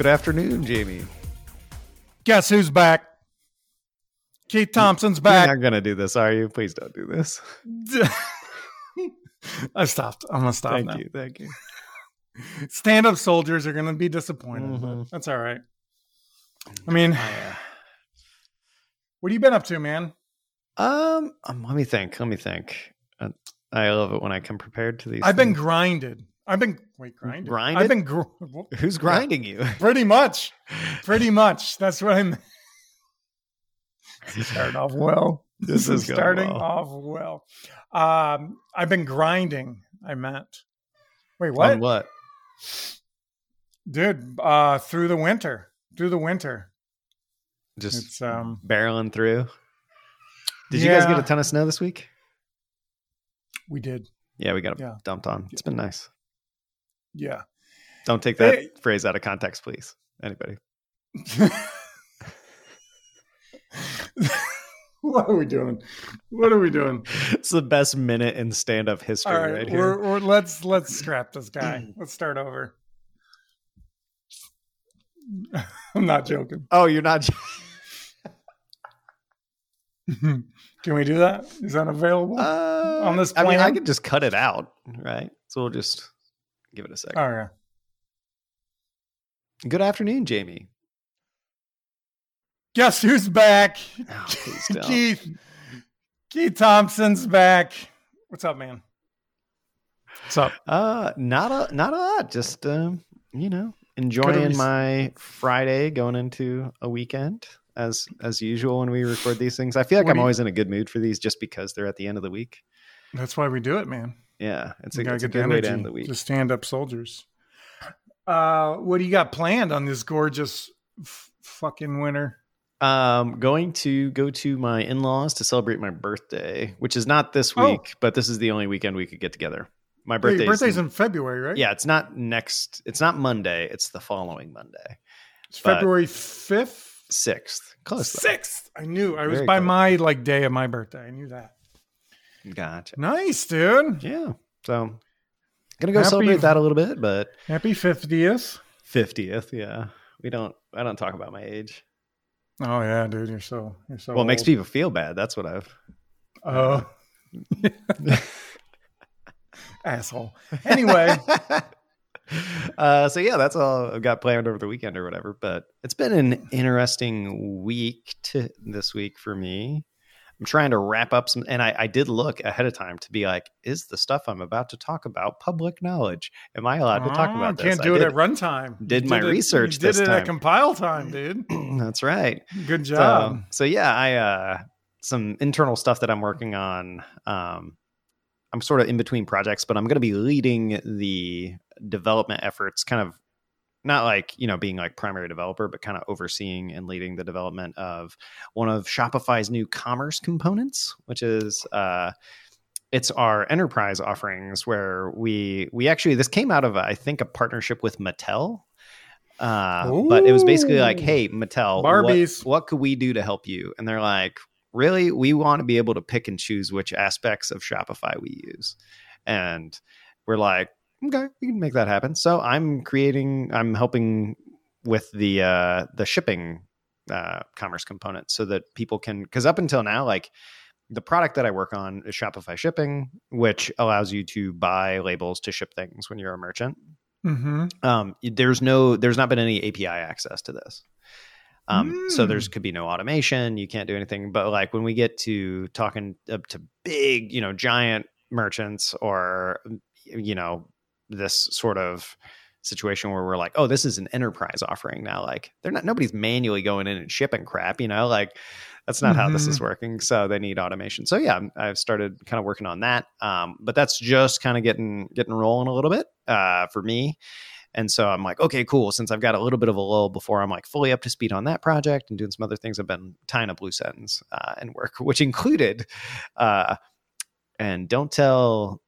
Good afternoon, Jamie. Guess who's back? Keith Thompson's back. You're not gonna do this, are you? Please don't do this. I stopped. I'm gonna stop thank now. you, thank you. Stand up soldiers are gonna be disappointed. Mhm. But that's all right. I mean, what have you been up to, man? Um, um, let me think. Let me think. Uh, I love it when I come prepared to these. I've been grinded. I've been wait grinded. Grinded? I've been gr- Who's grinding you? pretty much, pretty much. That's what I'm. Starting off well. This is starting well. off well. Um, I've been grinding. I meant. Wait, what? On what? dude uh through the winter through the winter Just it's um barreling through. Did you guys get a ton of snow this week? we did Yeah, we got Yeah. dumped on. It's been nice. Yeah Don't take that Hey. phrase out of context, please. Anybody? what are we doing what are we doing It's the best minute in stand-up history all right, right here. we're, we're let's let's scrap this guy let's start over i'm not joking Oh, you're not. can we do that is that available Uh, On this I mean, I plan? could just cut it out, right? So we'll just give it a second. all right Good afternoon, Jamie. guess who's back Oh, keith keith thompson's back what's up man what's up Uh, not a not a lot. Just um, you know, enjoying my Friday, going into a weekend as as usual when we record these things. I feel like What I'm do you- always in a good mood for these, just because they're at the end of the week. That's why we do it, man. Yeah, it's a, it's a good way to end the week. to stand up soldiers. Uh, what do you got planned on this gorgeous f- fucking winter? Um, going to go to my in laws to celebrate my birthday, which is not this Oh. week, but this is the only weekend we could get together. My birthday birthday's in February, right? yeah, it's not next. It's not Monday. It's the following Monday, it's February fifth, sixth. Close. sixth. I knew I was by close. my like day of my birthday. I knew that. Gotcha. Nice, dude. Yeah. So gonna go Happy- celebrate that a little bit, but Happy fiftieth. fiftieth. Yeah, we don't. I don't talk about my age. Oh yeah, dude. You're so you're so. well, it makes people feel bad. That's what I've. Oh. asshole. Anyway, uh, so yeah, that's all I've got planned over the weekend or whatever. But it's been an interesting week to this week for me. I'm trying to wrap up some, and I, I did look ahead of time to be like, is the stuff I'm about to talk about public knowledge? Am I allowed to talk Oh, about this? Can't I do it did- at runtime. did You my it- research You did it time. at compile time, dude. That's right. Good So, job. so yeah, I uh some internal stuff that I'm working on. Um I'm sort of in between projects, but I'm going to be leading the development efforts kind of not like, you know, being like primary developer, but kind of overseeing and leading the development of one of Shopify's new commerce components, which is uh it's our enterprise offerings where we we actually this came out of I think a partnership with Mattel uh, but it was basically like, "Hey, Mattel, Barbies. What, what could we do to help you?" And they're like, "Really? We want to be able to pick and choose which aspects of Shopify we use." And we're like, "Okay, we can make that happen." So I'm creating, I'm helping with the uh, the shipping uh, commerce component so that people can, because up until now, like the product that I work on is Shopify shipping, which allows you to buy labels to ship things when you're a merchant Mm-hmm. um, there's no there's not been any api access to this um, so there's could be no automation you can't do anything but like when we get to talking up to big you know giant merchants or you know this sort of situation where we're like oh this is an enterprise offering now like they're not nobody's manually going in and shipping crap you know like that's not how this is working so they need automation. So yeah i've started kind of working on that um, but that's just kind of getting getting rolling a little bit uh, for me. And so i'm like okay cool since i've got a little bit of a lull before i'm like fully up to speed on that project and doing some other things i've been tying up loose ends uh, and work which included uh, and don't tell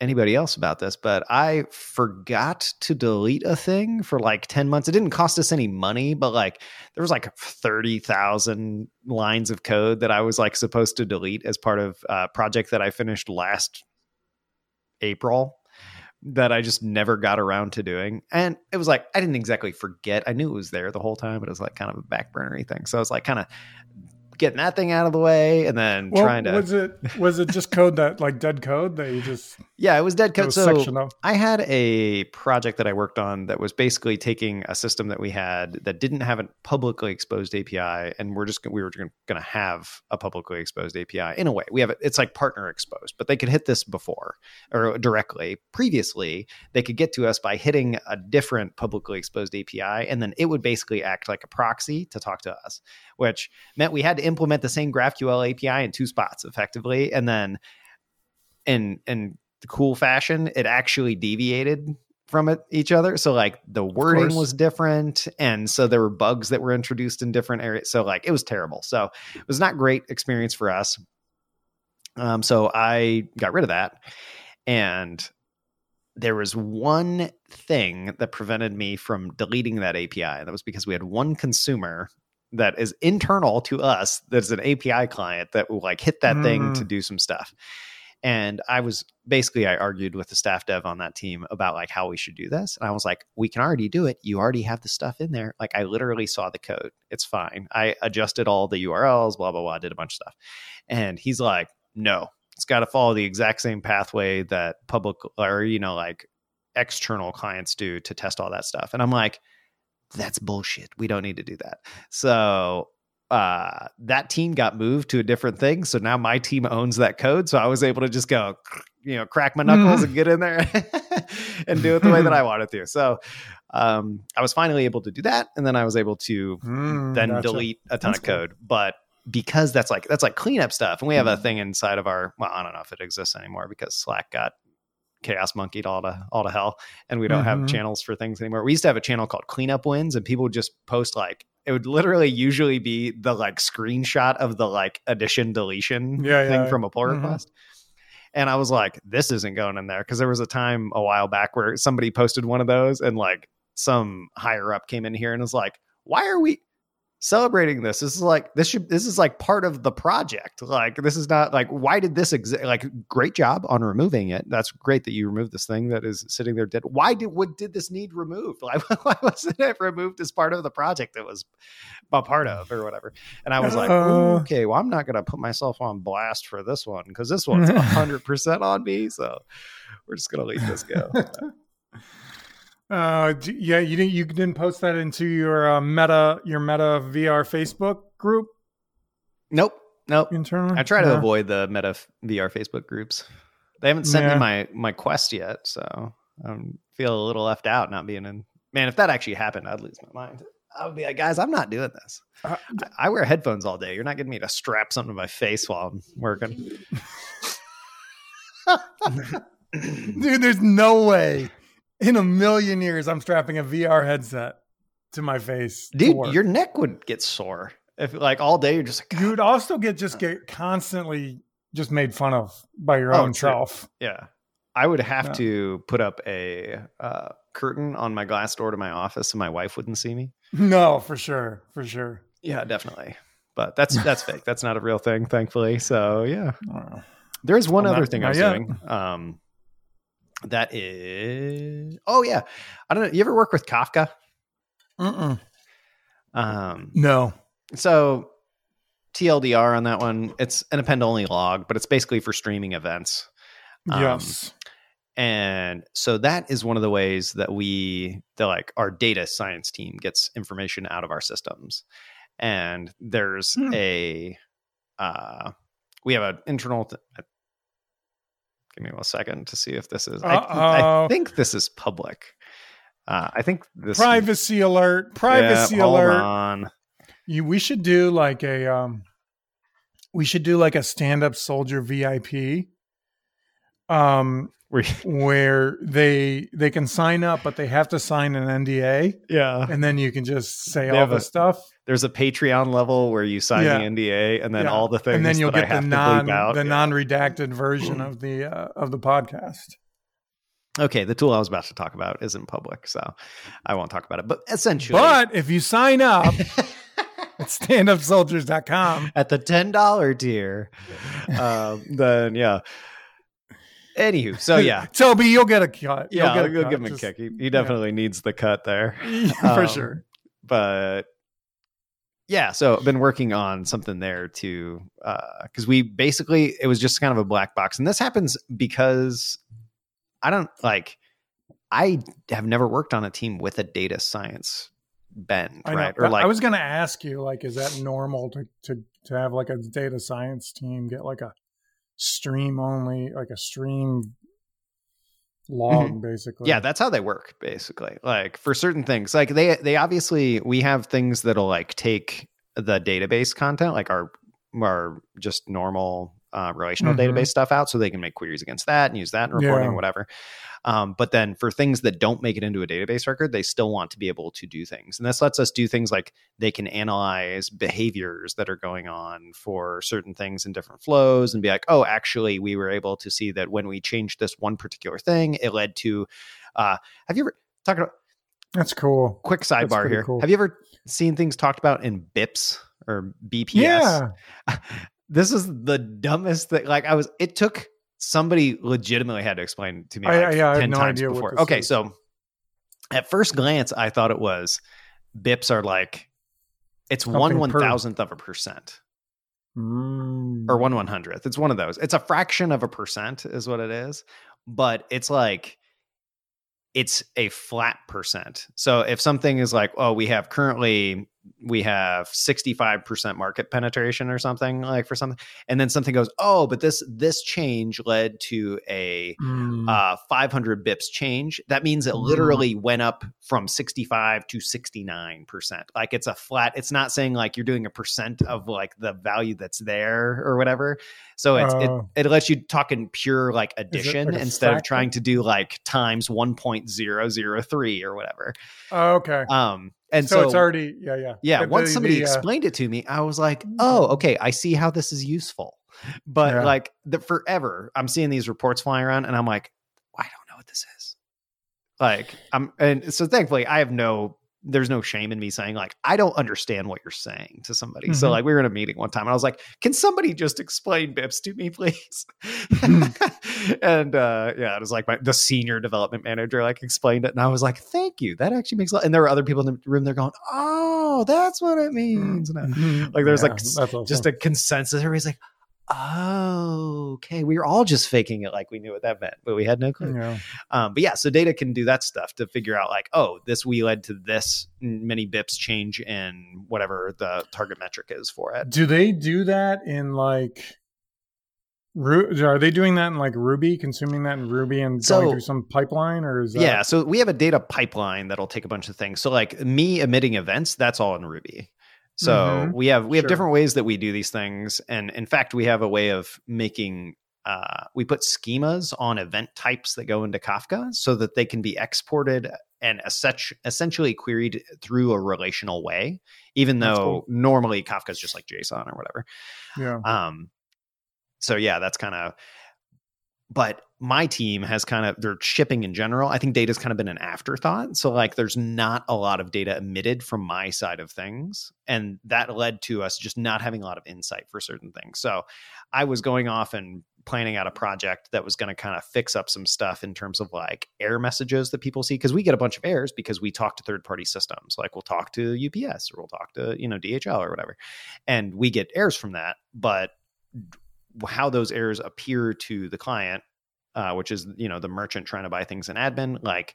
anybody else about this, but I forgot to delete a thing for like 10 months. It didn't cost us any money, but like there was like 30,000 lines of code that I was like supposed to delete as part of a project that I finished last April that I just never got around to doing. And it was like I didn't exactly forget. I knew it was there the whole time, but it was like kind of a backburnery thing. So I was like kind of getting that thing out of the way and then Well, trying to was it was it just code that like dead code that you just Yeah, it was dead code. was So section of? I had a project that I worked on that was basically taking a system that we had that didn't have a publicly exposed API, and we're just we were going to have a publicly exposed API in a way. We have it; it's like partner exposed, but they could hit this before or directly. Previously, they could get to us by hitting a different publicly exposed API, and then it would basically act like a proxy to talk to us, which meant we had to implement the same GraphQL API in two spots effectively, and then and the cool fashion, it actually deviated from it each other. So like the wording was different, and so there were bugs that were introduced in different areas. So like it was terrible. So it was not great experience for us. Um, so I got rid of that, and there was one thing that prevented me from deleting that API. That was because we had one consumer that is internal to us that's an API client that will like hit that thing Mm. to do some stuff. And I was basically I argued with the staff dev on that team about like how we should do this. And I was like, we can already do it. You already have the stuff in there. Like I literally saw the code. It's fine. I adjusted all the URLs, blah, blah, blah, did a bunch of stuff. And he's like, no, it's got to follow the exact same pathway that public or, you know, like external clients do to test all that stuff. And I'm like, that's bullshit. We don't need to do that. So uh that team got moved to a different thing. So now my team owns that code. So I was able to just go, you know, crack my knuckles and get in there and do it the way that I wanted to. So um I was finally able to do that. And then I was able to Mm, then gotcha. delete a ton That's of code. But because that's like that's like cleanup stuff, and we have a thing inside of our well, I don't know if it exists anymore because Slack got chaos monkeyed all to all to hell, and we don't have Mhm. channels for things anymore. We used to have a channel called Cleanup Wins, and people would just post like it would literally usually be the like screenshot of the like addition deletion Yeah, thing yeah. from a pull Mhm. request. And I was like, this isn't going in there because there was a time a while back where somebody posted one of those and like some higher up came in here and was like, why are we celebrating this? This is like this should this is like part of the project. Like this is not like why did this exist? Like great job on removing it. That's great that you removed this thing that is sitting there dead. Why did what did this need removed? Like why wasn't it removed as part of the project it was a part of or whatever? And I was like, Uh. okay, well I'm not gonna put myself on blast for this one because this one's hundred percent on me. So we're just gonna let this go. Uh, yeah, you didn't you didn't post that into your uh, Meta your Meta VR Facebook group nope, nope. internally. I try to No? avoid the Meta VR Facebook groups. They haven't sent Yeah. me my my quest yet, so I feel a little left out not being in. Man, if that actually happened, I'd lose my mind. I would be like, guys, I'm not doing this. Uh, I, I wear headphones all day. You're not getting me to strap something to my face while I'm working. Dude, there's no way in a million years I'm strapping a VR headset to my face. Dude, your neck would get sore if like all day you're just like, you would also get just get constantly just made fun of by your Oh, own true. self. Yeah. I would have Yeah. to put up a uh, curtain on my glass door to my office so my wife wouldn't see me. No, for sure, for sure. Yeah, definitely. But that's that's fake. That's not a real thing, thankfully. So yeah. There is one Well, other not- thing I was yet. doing. Um that is oh yeah. I don't know. You ever work with Kafka? mm-mm. Um No. so TLDR on that one, it's an append only log, but it's basically for streaming events. Um, yes. And so that is one of the ways that we, the like our data science team gets information out of our systems. And there's Hmm. a, uh, we have an internal. Th- give me one second to see if this is. I, I think this is public. Uh, I think this Privacy alert. Privacy Yeah, alert. on. You, we should do like a um we should do like a stand-up soldier VIP um where they they can sign up but they have to sign an NDA yeah, and then you can just say They all the a- stuff there's a Patreon level where you sign Yeah. the NDA, and then Yeah. all the things, and then you'll get the non the yeah. non redacted version of the uh, of the podcast. Okay, the tool I was about to talk about isn't public, so I won't talk about it. But essentially, But if you sign up at standupsoldiers.com, at the ten dollar tier, um, then yeah, Anywho, so yeah, Toby, you'll get a cut. You'll yeah, get I'll, a I'll cut. give him a kick. He, he definitely needs the cut there. for Um, sure. but yeah so i've been working on something there too because uh, we basically it was just kind of a black box and this happens because i don't like i have never worked on a team with a data science bend I know. right or like I was going to ask you, like, is that normal to, to to have like a data science team get like a stream only, like a stream log, basically? Mm-hmm. yeah that's how they work basically like for certain things like they they obviously we have things that'll like take the database content like our our just normal uh, relational Mhm. database stuff out so they can make queries against that and use that in reporting Yeah. whatever um, but then for things that don't make it into a database record they still want to be able to do things and this lets us do things like they can analyze behaviors that are going on for certain things in different flows and be like oh actually we were able to see that when we changed this one particular thing it led to uh, have you ever talked about that's cool. quick sidebar here cool. have you ever seen things talked about in bips or bps Yeah, this is the dumbest thing like i was it took somebody legitimately had to explain to me I- like yeah, I have 10 no times before okay is. so at first glance i thought it was bips are like it's one Something one per- thousandth of a percent Mm. or one one hundredth. It's one of those. It's a fraction of a percent, is what it is. But it's like it's a flat percent. So if something is like, oh, we have currently we have 65% market penetration or something like for something and then something goes oh but this this change led to a Mm. uh 500 bips change that means it Mm. literally went up from 65 to 69 percent like it's a flat it's not saying like you're doing a percent of like the value that's there or whatever so it's Oh. it, it lets you talk in pure like addition like instead of trying to do like times 1.003 or whatever Oh, okay. um and so, so, it's already yeah yeah. Yeah The- once the- somebody the, uh, explained it to me i was like oh okay i see how this is useful. But Yeah. like the forever i'm seeing these reports flying around and i'm like i don't know what this is. Like i'm and so thankfully i have no there's no shame in me saying like i don't understand what you're saying to somebody so Mhm. like we were in a meeting one time and i was like can somebody just explain bips to me please and uh yeah it was like my the senior development manager like explained it and i was like thank you that actually makes a lot and there were other people in the room they're going oh that's what it means Mhm. like, there's, like, Yeah, that's awesome. just a consensus. Everybody's like, oh, okay. We were all just faking it like we knew what that meant, but we had no clue. yeah. Um, but yeah, so data can do that stuff to figure out like, oh, this we led to this many bips change in whatever the target metric is for it. Do they do that in like? Ru- Are they doing that in like Ruby, consuming that in Ruby and So- going through some pipeline, or is that? Yeah, so we have a data pipeline that'll take a bunch of things. So like me emitting events, that's all in Ruby. So Mhm. we have we have Sure. different ways that we do these things, and in fact, we have a way of making. Uh, we put schemas on event types that go into Kafka so that they can be exported and essen- essentially queried through a relational way, even though cool. normally Kafka is just like JSON or whatever. yeah. Um, so yeah, that's kind of. But my team has kind of their shipping in general. I think data's kind of been an afterthought. So like, there's not a lot of data emitted from my side of things, and that led to us just not having a lot of insight for certain things. So I was going off and planning out a project that was going to kind of fix up some stuff in terms of like error messages that people see because we get a bunch of errors because we talk to third party systems like we'll talk to UPS or we'll talk to you know DHL or whatever and we get errors from that but how those errors appear to the client, uh, which is you know the merchant trying to buy things in admin, like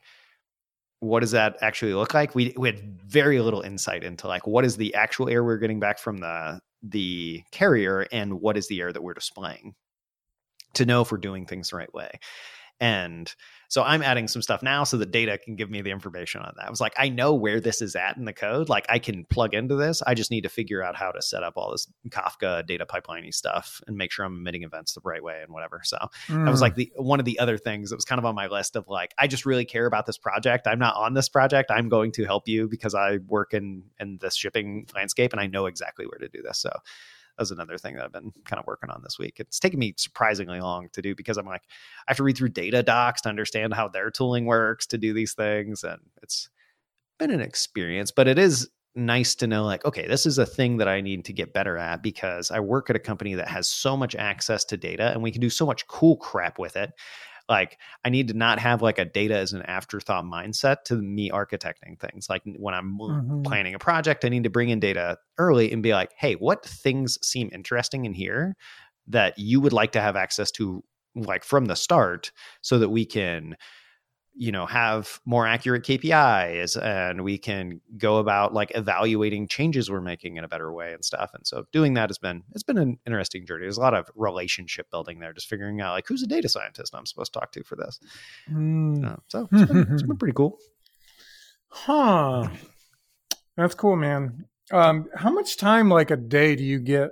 what does that actually look like? We we had very little insight into like what is the actual air we're getting back from the the carrier and what is the air that we're displaying to know if we're doing things the right way. And so I'm adding some stuff now so the data can give me the information on that. I was like, I know where this is at in the code. Like I can plug into this. I just need to figure out how to set up all this Kafka data pipeline stuff and make sure I'm emitting events the right way and whatever. So that was Mm. like the one of the other things that was kind of on my list of like, I just really care about this project. I'm not on this project. I'm going to help you because I work in in this shipping landscape and I know exactly where to do this. So was another thing that I've been kind of working on this week. It's taken me surprisingly long to do because I'm like, I have to read through data docs to understand how their tooling works to do these things. And it's been an experience, but it is nice to know like, okay, this is a thing that I need to get better at because I work at a company that has so much access to data and we can do so much cool crap with it. Like I need to not have like a data as an afterthought mindset to me architecting things. Like when I'm mm-hmm. planning a project, I need to bring in data early and be like, hey, what things seem interesting in here that you would like to have access to like from the start so that we can you know have more accurate KPIs and we can go about like evaluating changes we're making in a better way and stuff. And so doing that has been it's been an interesting journey. There's a lot of relationship building there, just figuring out like who's a data scientist I'm supposed to talk to for this. Mm. Uh, so it's been, it's been pretty cool. Huh. That's cool, man. Um, how much time like a day do you get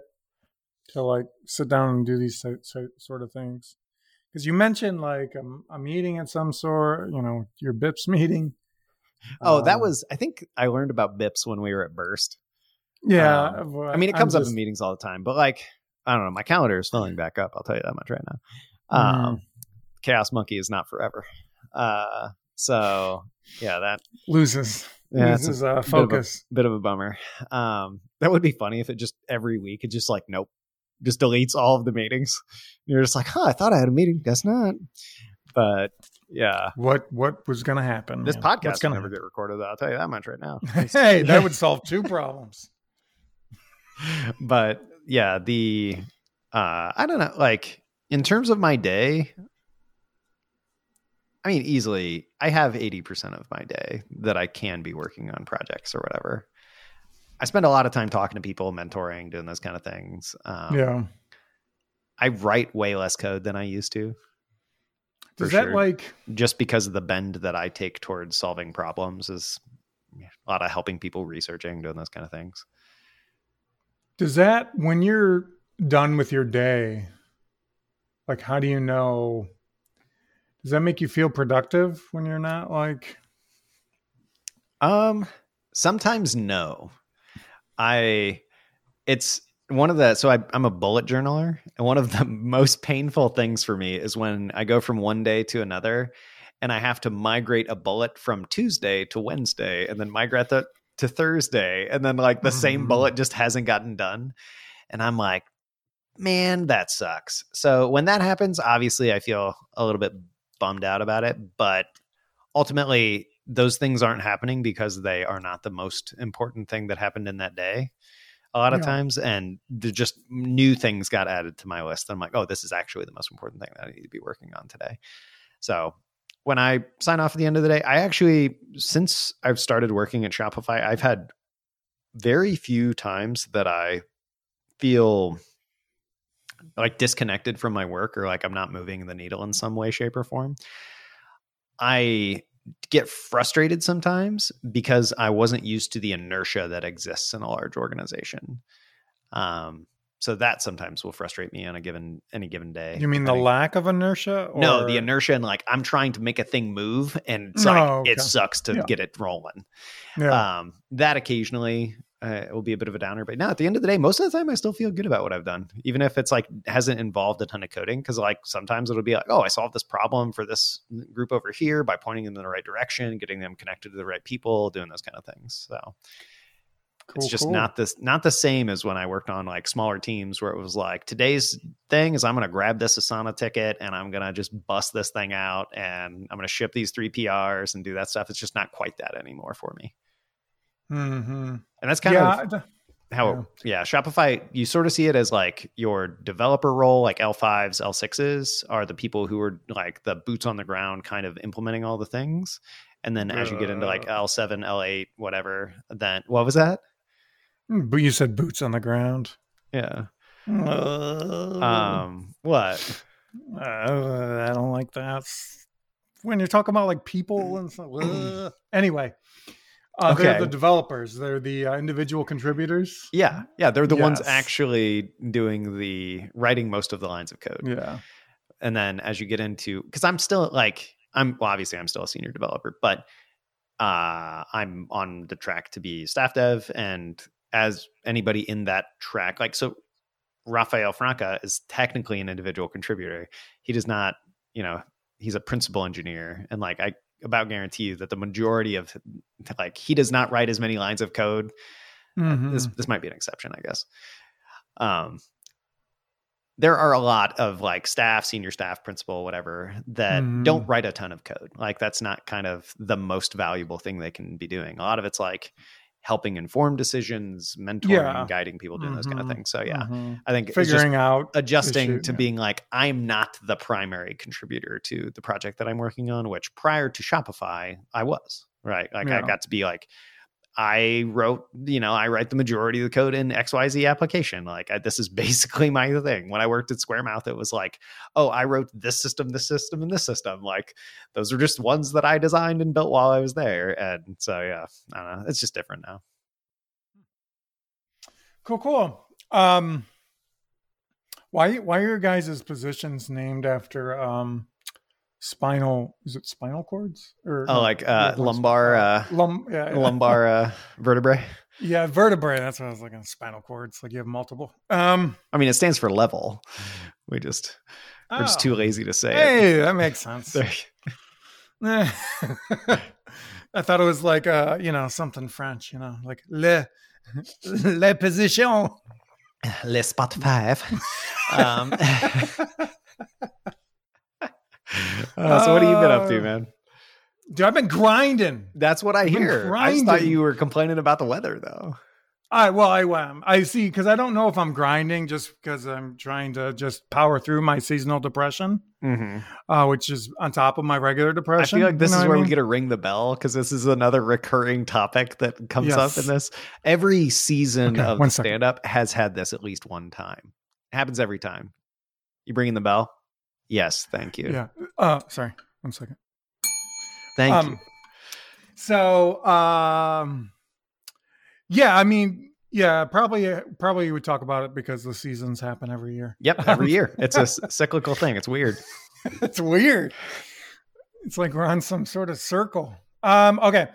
to like sit down and do these sort of things? Because you mentioned like a, a, meeting at some sort, you know, your BIPS meeting. Oh, um, that was. I think I learned about BIPS when we were at Burst. Yeah, um, I mean, it comes up in meetings all the time, but like, I don't know, my calendar is filling back up. I'll tell you that much right now. Um, mm. Chaos Monkey is not forever. Uh, so yeah, that loses. Yeah, loses uh, focus. Bit of, a, bit of a bummer. Um, that would be funny if it just every week it just like nope, just deletes all of the meetings. You're just like, huh, I thought I had a meeting. Guess not. But yeah. What what was going to happen? This man? podcast going to never get recorded. I'll tell you that much right now. hey, that would solve two problems. but yeah, the uh I don't know, like in terms of my day, I mean, easily, I have 80% of my day that I can be working on projects or whatever. I spend a lot of time talking to people, mentoring, doing those kind of things. Um, yeah. I write way less code than I used to. Does that sure. like just because of the bend that I take towards solving problems is a lot of helping people researching, doing those kind of things. Does that when you're done with your day, like how do you know does that make you feel productive when you're not like um sometimes no I it's one of the so I, am a bullet journaler, and one of the most painful things for me is when I go from one day to another, and I have to migrate a bullet from Tuesday to Wednesday, and then migrate that to Thursday, and then like the mm-hmm. same bullet just hasn't gotten done, and I'm like, man, that sucks. So when that happens, obviously I feel a little bit bummed out about it, but ultimately those things aren't happening because they are not the most important thing that happened in that day a lot of yeah. times and just new things got added to my list i'm like oh this is actually the most important thing that i need to be working on today so when i sign off at the end of the day i actually since i've started working at shopify i've had very few times that i feel like disconnected from my work or like i'm not moving the needle in some way shape or form i get frustrated sometimes because I wasn't used to the inertia that exists in a large organization. Um, so that sometimes will frustrate me on a given any given day. You mean the lack of inertia? Or? No, the inertia and like I'm trying to make a thing move and it's no, like okay. it sucks to yeah. get it rolling. Yeah. Um, that occasionally uh, it will be a bit of a downer. But now at the end of the day, most of the time I still feel good about what I've done, even if it's like hasn't involved a ton of coding. Because like sometimes it'll be like, oh, I solved this problem for this group over here by pointing them in the right direction, getting them connected to the right people, doing those kind of things. So cool, it's just cool. not this not the same as when I worked on like smaller teams where it was like today's thing is I'm going to grab this Asana ticket and I'm going to just bust this thing out and I'm going to ship these three PRs and do that stuff. It's just not quite that anymore for me. Mm-hmm. And that's kind yeah, of how, yeah. yeah, Shopify, you sort of see it as like your developer role, like L5s, L6s are the people who are like the boots on the ground kind of implementing all the things. And then as you get into like L7, L8, whatever, then what was that? Hmm, but you said boots on the ground. Yeah. Uh, um, what? Uh, I don't like that. When you're talking about like people and stuff. Uh, anyway, uh, okay. They're the developers. They're the uh, individual contributors. Yeah, yeah, they're the yes. ones actually doing the writing most of the lines of code. Yeah, and then as you get into, because I'm still like, I'm well, obviously I'm still a senior developer, but uh, I'm on the track to be staff dev, and as anybody in that track, like so, Rafael Franca is technically an individual contributor. He does not, you know, he's a principal engineer, and like I about guarantee you that the majority of like he does not write as many lines of code. Mm-hmm. This this might be an exception, I guess. Um, there are a lot of like staff, senior staff, principal, whatever, that Mhm. don't write a ton of code. Like that's not kind of the most valuable thing they can be doing. A lot of it's like helping inform decisions, mentoring, Yeah. guiding people, doing those kind of things. So yeah, Mhm. I think figuring out adjusting issue, to yeah. being like I'm not the primary contributor to the project that I'm working on, which prior to Shopify I was. Right, like I got to be like I wrote, you know, I write the majority of the code in XYZ application. Like I, this is basically my thing. When I worked at Squaremouth, it was like, oh, I wrote this system, this system, and this system. Like those are just ones that I designed and built while I was there. And so yeah, I don't know. It's just different now. Cool, cool. Um, why why are your guys' positions named after um, spinal? Is it spinal cords or Oh, like uh, lumbar, uh, lum, yeah, yeah. lumbar uh, vertebrae. Yeah, vertebrae. That's what I was looking. Spinal cords. Like you have multiple. Um, I mean, it stands for level. We just we're just oh. too lazy to say it. Hey, that makes sense. I thought it was like uh, you know, something French, you know, like le le position. Le spot five. um, uh, so what have you been up to, Uh, man? Dude, I've been grinding. That's what I hear. I just thought you were complaining about the weather, though. I well, I am. I see because I don't know if I'm grinding just because I'm trying to just power through my seasonal depression, Mm-hmm. uh, which is on top of my regular depression. I feel like this you know is where I we get to ring the bell because this is another recurring topic that comes Yes. up in this. Every season Okay, of stand up has had this at least one time. It happens every time. You bringing the bell? Yes, thank you. Yeah. Uh, sorry. One second. Thank Um, you. So, um, yeah, I mean, yeah, probably, probably we talk about it because the seasons happen every year. Yep, every year. It's a cyclical thing. It's weird. it's weird. It's like we're on some sort of circle. Um, okay.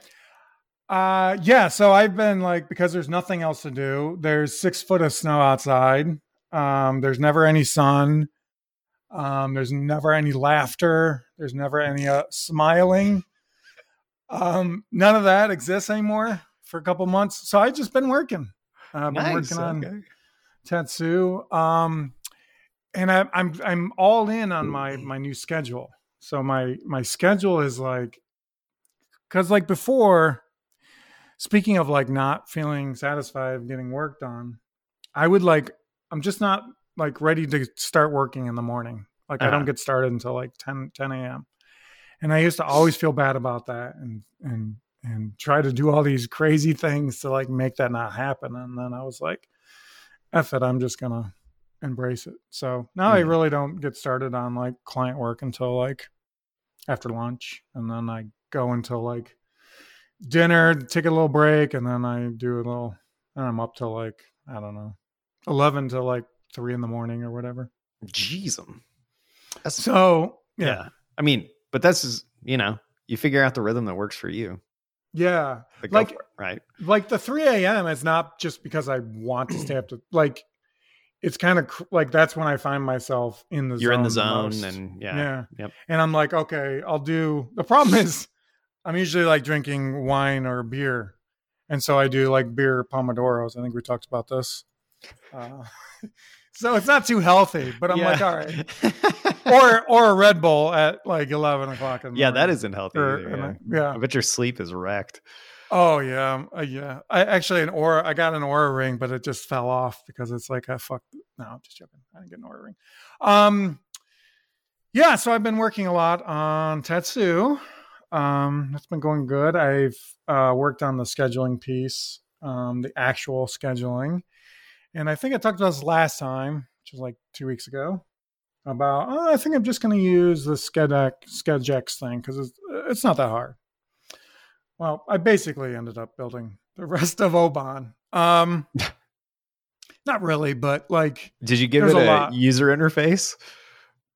Uh, yeah. So I've been like, because there's nothing else to do. There's six foot of snow outside. Um, there's never any sun. Um, there's never any laughter. There's never any uh, smiling. Um, none of that exists anymore for a couple months. So I've just been working. Uh, I've been Nice. working on okay. Tatsu. Um, and I, I'm I'm all in on my my new schedule. So my my schedule is like, because like before, speaking of like not feeling satisfied of getting work done, I would like I'm just not like ready to start working in the morning. Like I Uh-huh. don't get started until like 10 10 a.m. And I used to always feel bad about that and and and try to do all these crazy things to like make that not happen. And then I was like, F it, I'm just gonna embrace it. So now I Mhm. really don't get started on like client work until like after lunch. And then I go until like dinner, take a little break, and then I do a little and I'm up till like, I don't know, eleven to like three in the morning or whatever. Jeez. 'em. That's So yeah. yeah. I mean, but that's is you know, you figure out the rhythm that works for you. Yeah. Go Like- it, right? like the 3 a.m. is not just because I want to stay up to like it's kind of cr- like that's when I find myself in the You're in the zone zone, most. and yeah, yeah. Yep. And I'm like, okay, I'll do the problem is I'm usually like drinking wine or beer. And so I do like beer pomodoros. I think we talked about this. Uh, so it's not too healthy, but I'm like, all right. Or or a Red Bull at like eleven o'clock in the yeah, that morning. isn't healthy. Or- either, yeah. I- yeah. I bet your sleep is wrecked. Oh yeah, um, uh, yeah. I actually an Oura. I got an Oura ring, but it just fell off because it's like I fuck. No, I'm just joking. I didn't get an Oura ring. Um, yeah. So I've been working a lot on Tatsu. Um, it's been going good. I've uh, worked on the scheduling piece, um, the actual scheduling, and I think I talked about this last time, which was like two weeks ago. About oh, I think I'm just going to use the SchedEx SchedEx thing because it's it's not that hard. Well, I basically ended up building the rest of Oban. Um, not really, but like Did you give it a a, user interface?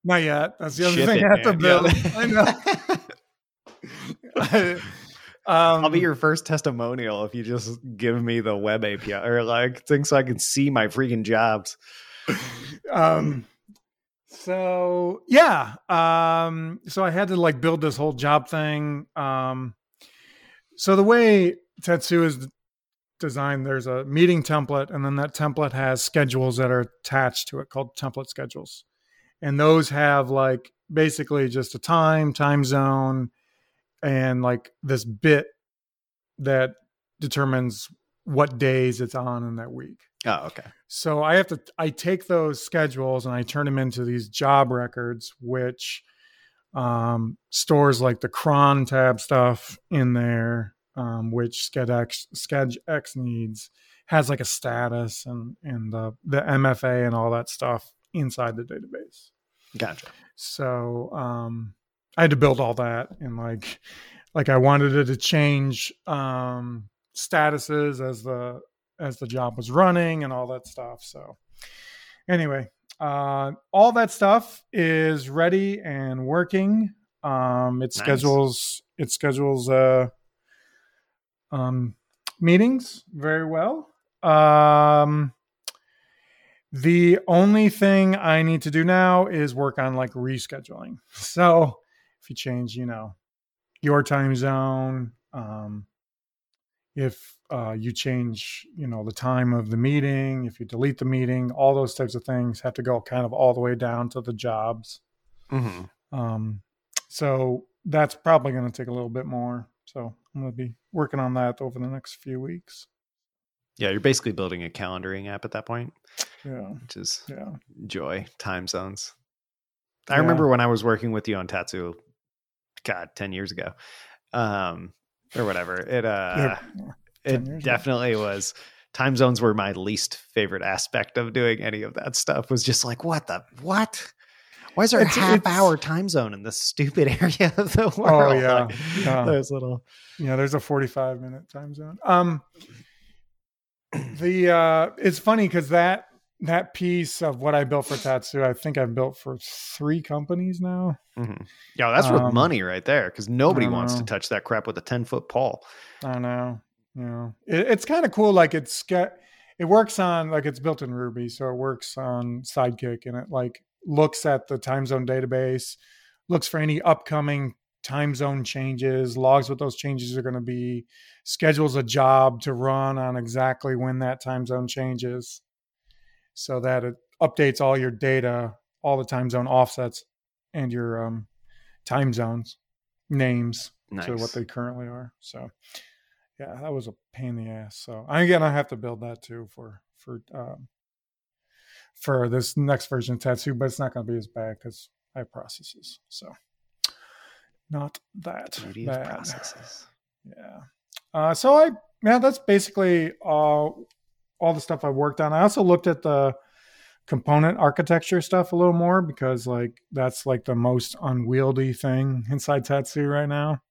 not yet. That's the other Ship thing it, I have to build. Yeah. I know. um, I'll be your first testimonial if you just give me the web API or like things so I can see my freaking jobs. um so yeah um so i had to like build this whole job thing um so the way tatsu is designed, there's a meeting template and then that template has schedules that are attached to it called template schedules and those have like basically just a time time zone and like this bit that determines what days it's on in that week Oh, okay. so i have to i take those schedules and i turn them into these job records which um, stores like the cron tab stuff in there um, which SchedEx, SchedEx needs, has like a status and and the the MFA and all that stuff inside the database. Gotcha. So um, I had to build all that and like like I wanted it to change um, statuses as the as the job was running and all that stuff. So anyway, uh, all that stuff is ready and working. Um, it Nice. schedules it schedules uh, um, meetings very well. Um, the only thing I need to do now is work on like rescheduling. So if you change, you know, your time zone, um, if uh, you change, you know, the time of the meeting, if you delete the meeting, all those types of things have to go kind of all the way down to the jobs. hmm Um, so that's probably going to take a little bit more. So I'm going to be working on that over the next few weeks. Yeah, you're basically building a calendaring app at that point, Yeah, which is yeah, joy time zones. I Yeah. remember when I was working with you on Tatsu, God, ten years ago, um, or whatever. It uh, Yeah, 10 it years ago. definitely was. Time zones were my least favorite aspect of doing any of that stuff. Was just like, what the what? Why is there It's- a half hour time zone in this stupid area of the world? Oh yeah, Like, yeah. those little. Yeah, there's a 45 minute time zone. Um, the uh, it's funny because that that piece of what I built for Tatsu, I think I've built for three companies now. Mhm. Yeah, that's worth Um, money right there because nobody wants to touch that crap with a ten foot pole. I know, you know, it, it's kind of cool. Like it's got, it works on like it's built in Ruby, so it works on Sidekiq, and it like looks at the time zone database, looks for any upcoming time zone changes, logs what those changes are going to be, schedules a job to run on exactly when that time zone changes, so that it updates all your data, all the time zone offsets, and your um, time zones names Nice. to what they currently are. So yeah, that was a pain in the ass. So I again I have to build that too for for um for this next version of Tatsu, but it's not going to be as bad because I have processes. So not that Beauty bad. processes. Yeah. Uh, so I yeah, that's basically all all the stuff I've worked on. I also looked at the component architecture stuff a little more because like that's like the most unwieldy thing inside Tatsu right now.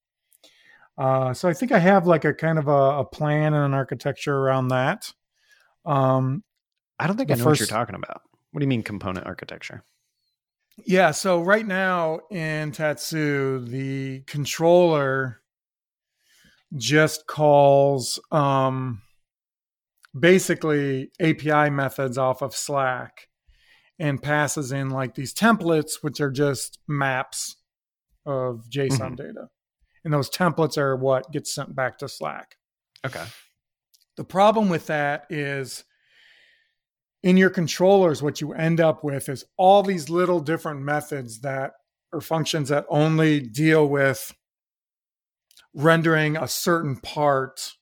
Uh, so I think I have like a kind of a, a plan and an architecture around that. Um, I don't think I know what you're talking about. What do you mean component architecture? Yeah, so right now in Tatsu, the controller just calls um, basically API methods off of Slack and passes in like these templates, which are just maps of JSON Mhm. data. And those templates are what gets sent back to Slack. Okay. The problem with that is in your controllers, what you end up with is all these little different methods that or functions that only deal with rendering a certain part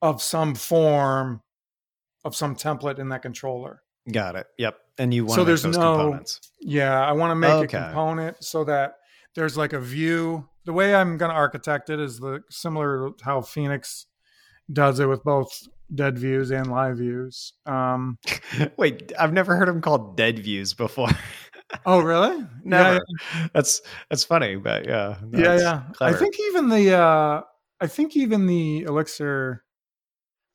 of some form of some template in that controller. Got it. Yep. And you want So to make there's those no- components. Yeah, I want to make Okay. a component so that there's like a view. The way I'm going to architect it is the similar to how Phoenix does it with both dead views and live views. Um, Wait, I've never heard them called dead views before. oh, really? never. Yeah, That's that's funny, but yeah. no, yeah, yeah. I think even the uh, I think even the Elixir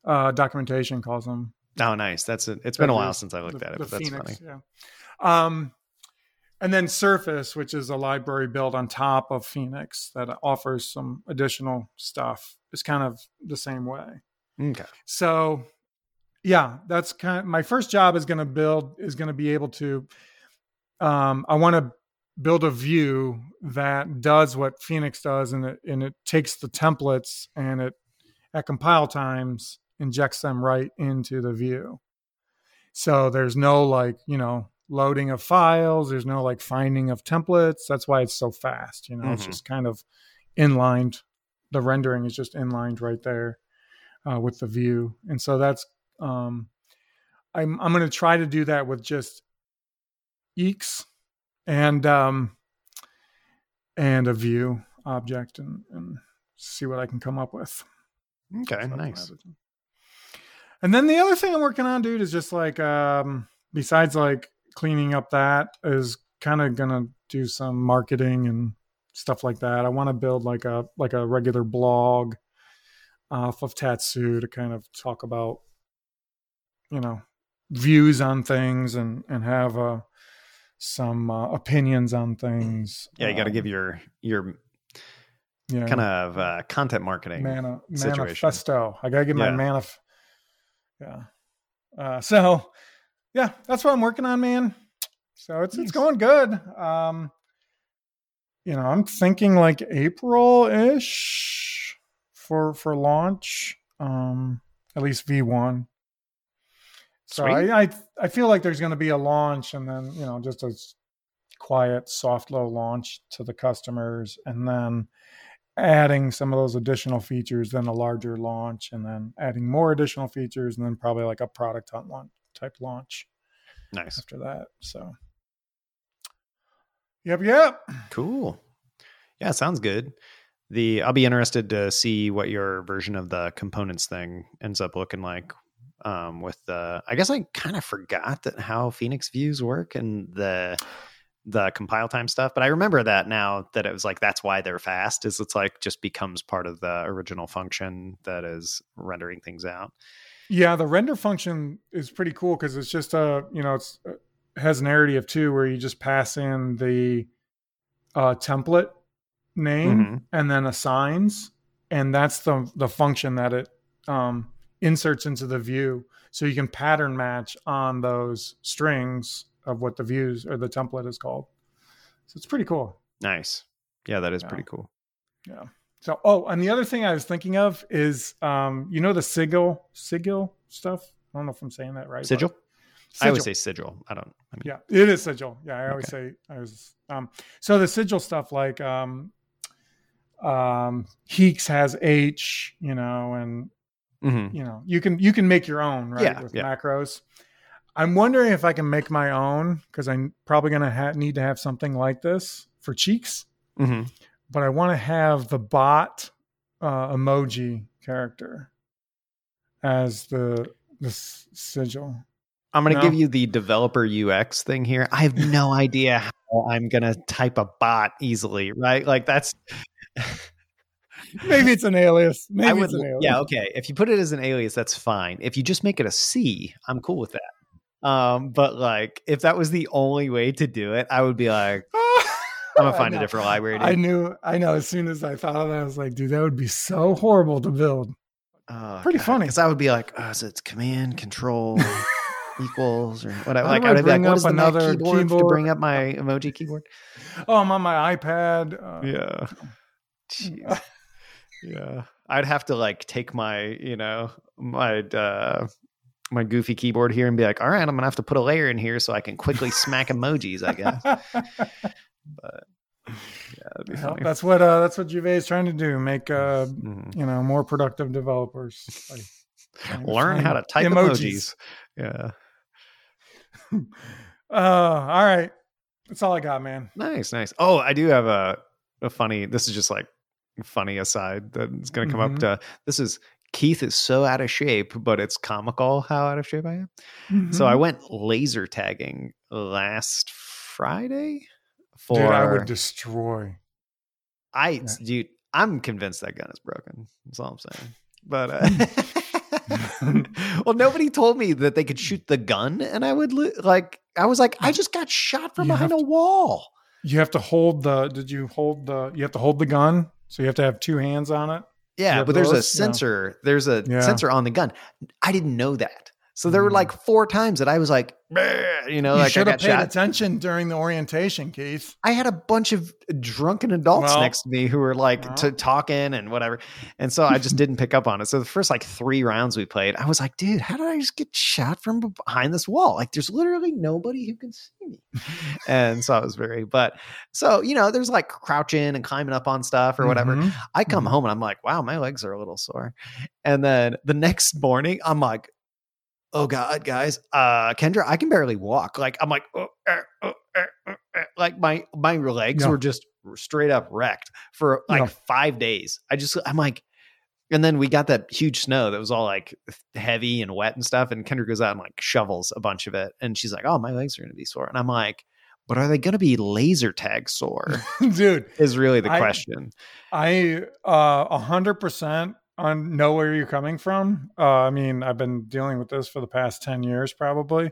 uh, documentation calls them Oh, nice. That's it. It's been a while since I looked the, at it, but that's Phoenix, funny. Yeah. Um, and then Surface, which is a library built on top of Phoenix that offers some additional stuff, is kind of the same way. Okay. So, yeah, that's kind of my first job is going to build is going to be able to. Um, I want to build a view that does what Phoenix does, and it and it takes the templates and it at compile times injects them right into the view. So there's no like, you know, loading of files, there's no like finding of templates. That's why it's so fast, you know. It's Mhm. just kind of inlined. The rendering is just inlined right there uh, with the view. And so that's um I'm I'm going to try to do that with just EEx and um and a view object and, and see what I can come up with. Okay, So nice. And then the other thing I'm working on, dude, is just like um besides like cleaning up that is kind of gonna do some marketing and stuff like that. I want to build like a like a regular blog off of Tatsu to kind of talk about you know views on things and and have uh some uh, opinions on things. Yeah, you got to Um, give your your yeah, kind of uh, content marketing. Mana, situation. manifesto. I gotta get my Yeah. manif. Yeah. Uh, so, yeah, that's what I'm working on, man. So it's Nice. it's going good. Um, you know, I'm thinking like April ish for for launch. Um, at least V1. So I, I I feel like there's going to be a launch and then you know just a quiet soft low launch to the customers and then adding some of those additional features, then a larger launch, and then adding more additional features, and then probably like a product hunt launch type launch Nice, after that. So, yep, yep. cool. Yeah, sounds good. The I'll be interested to see what your version of the components thing ends up looking like. Um, with the, I guess I kind of forgot that how Phoenix views work and the the compile time stuff, but I remember that now that it was like that's why they're fast. Is it's like just becomes part of the original function that is rendering things out. Yeah, the render function is pretty cool because it's just a you know it's it has an array of two where you just pass in the uh, template name Mhm. and then assigns, and that's the the function that it um, inserts into the view, so you can pattern match on those strings of what the views or the template is called. So it's pretty cool. Nice. Yeah, that is Yeah. pretty cool. Yeah. So, oh, and the other thing I was thinking of is, um, you know, the sigil, sigil stuff. I don't know if I'm saying that right. but- Sigil? I always say sigil. I don't. I mean, Yeah, it is sigil. Yeah, I always say I was. Um, so the sigil stuff, like um, um, HEEx has H, you know, and mhm. you know, you can you can make your own, right, Yeah, with yeah. macros. I'm wondering if I can make my own because I'm probably gonna ha- need to have something like this for Cheex, Mhm. but I want to have the bot uh, emoji character as the the s- sigil. I'm going to No. give you the developer UX thing here. I have no idea how I'm going to type a bot easily, right? Like that's Maybe it's an alias. Maybe would it's an alias. yeah, okay. If you put it as an alias that's fine. If you just make it a C, I'm cool with that. Um but like if that was the only way to do it, I would be like I'm to find a different library. I knew, I know. As soon as I thought of that, I was like, dude, that would be so horrible to build. Oh, pretty funny. Cuz I would be like, oh, so it's command control equals or whatever. Like I would be like, bring what up is the another another keyboard, to bring up my emoji keyboard? Oh, I'm on my iPad. Uh, Yeah. Jeez. yeah. I'd have to like take my, you know, my uh my goofy keyboard here and be like, all right, I'm gonna have to put a layer in here so I can quickly smack emojis, I guess. But yeah, Well, funny. that's what uh, that's what Juvet is trying to do. Make uh, Mhm. you know more productive developers. Learn how to type emojis. Yeah. Uh, all right, that's all I got, man. Nice, nice. Oh, I do have a a funny this is just like funny aside that's gonna come Mhm. up to this is Keith is so out of shape, but it's comical how out of shape I am. So I Mhm. went laser tagging last Friday for dude, I would destroy. I Yeah. dude, I'm convinced that gun is broken. That's all I'm saying. But uh, well, nobody told me that they could shoot the gun, and I would li- like. I was like, I just got shot from You behind have a wall. You have to hold the. Did you hold the? You have to hold the gun, so you have to have two hands on it. Yeah, have but there's a those? Yeah. sensor. There's a Yeah. sensor on the gun. I didn't know that. So there were Mm. like four times that I was like, you know, you like I should have paid shot. attention during the orientation, Keith. I had a bunch of drunken adults Well, next to me who were like well. to talking and whatever. And so I just didn't pick up on it. So the first like three rounds we played, I was like, dude, how did I just get shot from behind this wall? Like there's literally nobody who can see me. and so I was very, but so, you know, there's like crouching and climbing up on stuff or whatever. Mhm. I come Mhm. home and I'm like, wow, my legs are a little sore. And then the next morning, I'm like, oh God, guys, uh, Kendra, I can barely walk. Like, I'm like, oh, eh, oh, eh, oh, eh. like my my legs Yeah. were just straight up wrecked for like Yeah. five days. I just, I'm like, and then we got that huge snow that was all like heavy and wet and stuff. And Kendra goes out and like shovels a bunch of it. And she's like, oh, my legs are going to be sore. And I'm like, but are they going to be laser tag sore? Dude, is really the question. I uh, a hundred percent on know where you're coming from. Uh, I mean, I've been dealing with this for the past ten years, probably.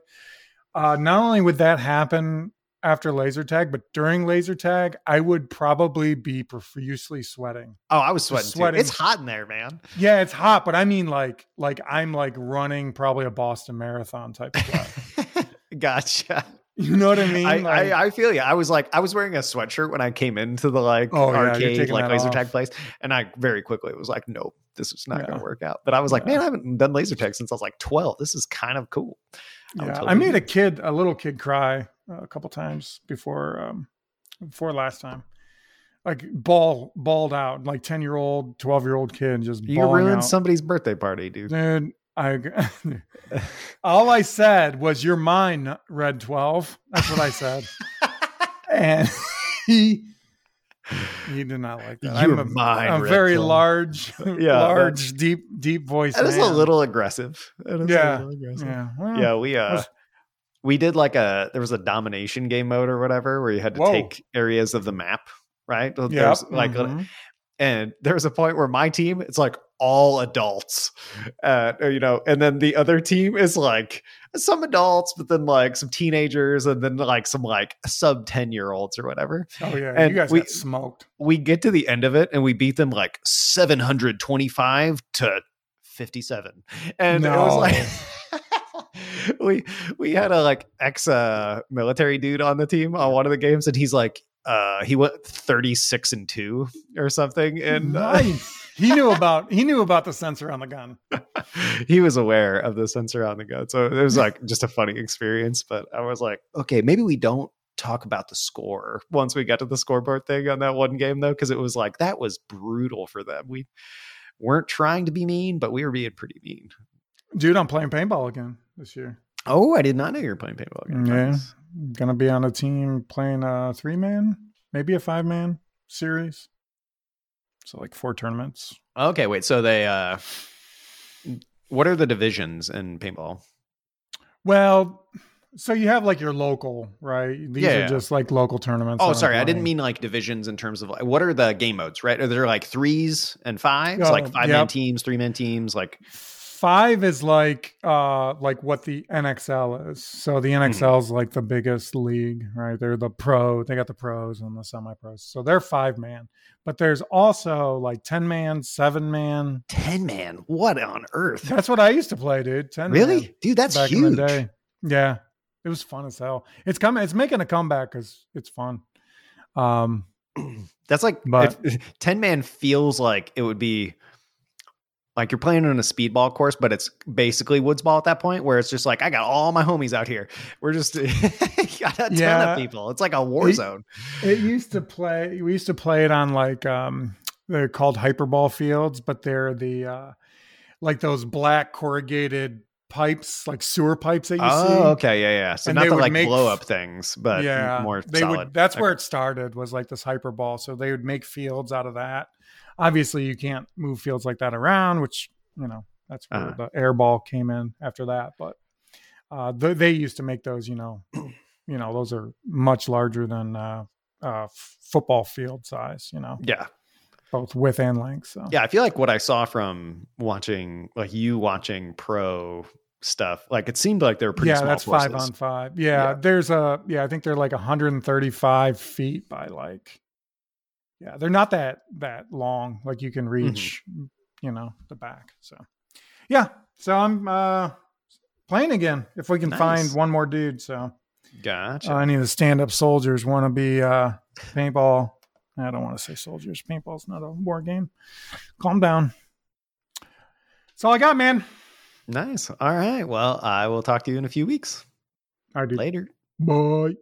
Uh, not only would that happen after laser tag, but during laser tag, I would probably be profusely sweating. Oh, I was sweating, sweating. too. It's hot in there, man. Yeah, it's hot, but I mean, like, like I'm like running probably a Boston Marathon type of sweat. gotcha. you know what I mean? I, Like- I, I feel you. I was like, I was wearing a sweatshirt when I came into the like Oh, arcade, taking like laser off. tag place, and I very quickly was like, nope, this is not going to work out. But I was like, Yeah. man, I haven't done laser tag since I was like twelve. This is kind of cool. I yeah, totally I made a kid, a little kid, cry uh, a couple times before, um, before last time. Like ball, balled out, like ten year old, twelve year old kid, just You ruined out. somebody's birthday party, dude. Dude, I all I said was "You're mine, Red 12. That's what I said, and he he did not like that. You're I'm a, mine, a very 12. large, Yeah, large, deep, deep voice. That is a little aggressive. That is a Yeah. little aggressive. yeah, well, yeah we uh was- we did like a there was a domination game mode or whatever where you had to Whoa. take areas of the map right Yep, There's, like mhm. and there was a point where my team it's like all adults uh you know and then the other team is like some adults but then like some teenagers and then like some like sub 10 year olds or whatever. Oh yeah, and you guys we- got smoked. we get to the end of it and we beat them like 725 to 57 and it was like we we had a like ex uh military dude on the team on one of the games and he's like uh he went 36 and 2 or something and uh, nice. he knew about he knew about the sensor on the gun. he was aware of the sensor on the gun so it was like just a funny experience but i was like okay maybe we don't talk about the score once we got to the scoreboard thing on that one game though because it was like that was brutal for them we weren't trying to be mean but we were being pretty mean Dude, I'm playing paintball again this year. oh i did not know you were playing paintball again. Yeah. Nice. Gonna be on a team playing a three man, maybe a five man series. So like four tournaments. okay wait so they uh what are the divisions in paintball Well, so you have like your local, right? These Yeah, are yeah. just like local tournaments. Oh, sorry. I didn't mean like divisions in terms of like what are the game modes, right? Are there like threes and fives, Oh, like five man teams, three man teams, like five is like uh like what the NXL is. So the Mm-hmm. NXL is like the biggest league, right? They're the pro, they got the pros and the semi pros. So they're five man. But there's also like 10 man, seven man. 10 man. What on earth? That's what I used to play, dude. 10 Really? man Dude, that's back huge. in the day. Yeah. It was fun as hell. It's coming it's making a comeback because it's fun. Um That's like But- 10 man feels like it would be like you're playing on a speedball course, but it's basically woods ball at that point where it's just like, I got all my homies out here. We're just got a ton Yeah. of people. It's like a war It- zone. It used to play. We used to play it on like um, they're called hyperball fields, but they're the uh, like those black corrugated pipes, like sewer pipes that you Oh, see. okay. Yeah. Yeah. So And not the like make- blow up things, but yeah, more they solid. would. That's Okay. where it started. Was like this hyper ball. So they would make fields out of that. Obviously, you can't move fields like that around, which you know that's where Uh-huh. the air ball came in after that. But uh, th- they used to make those. You know, you know those are much larger than uh, uh, football field size. You know, Yeah. Both width and length. So Yeah, I feel like what I saw from watching, like you watching pro stuff, like it seemed like they were pretty yeah, small that's courses. five on five. Yeah, Yeah. there's a yeah, I think they're like 135 feet by like yeah, they're not that that long. Like you can Mm-hmm. reach, you know, the back. So yeah, so I'm uh playing again if we can Nice. find one more dude. So Gotcha. uh, any of the stand-up soldiers want to be uh, paintball. I don't want to say soldiers. Paintball's not a war game. Calm down. That's all I got, man. nice. All right. Well, I will talk to you in a few weeks. All right, dude. Later. Bye.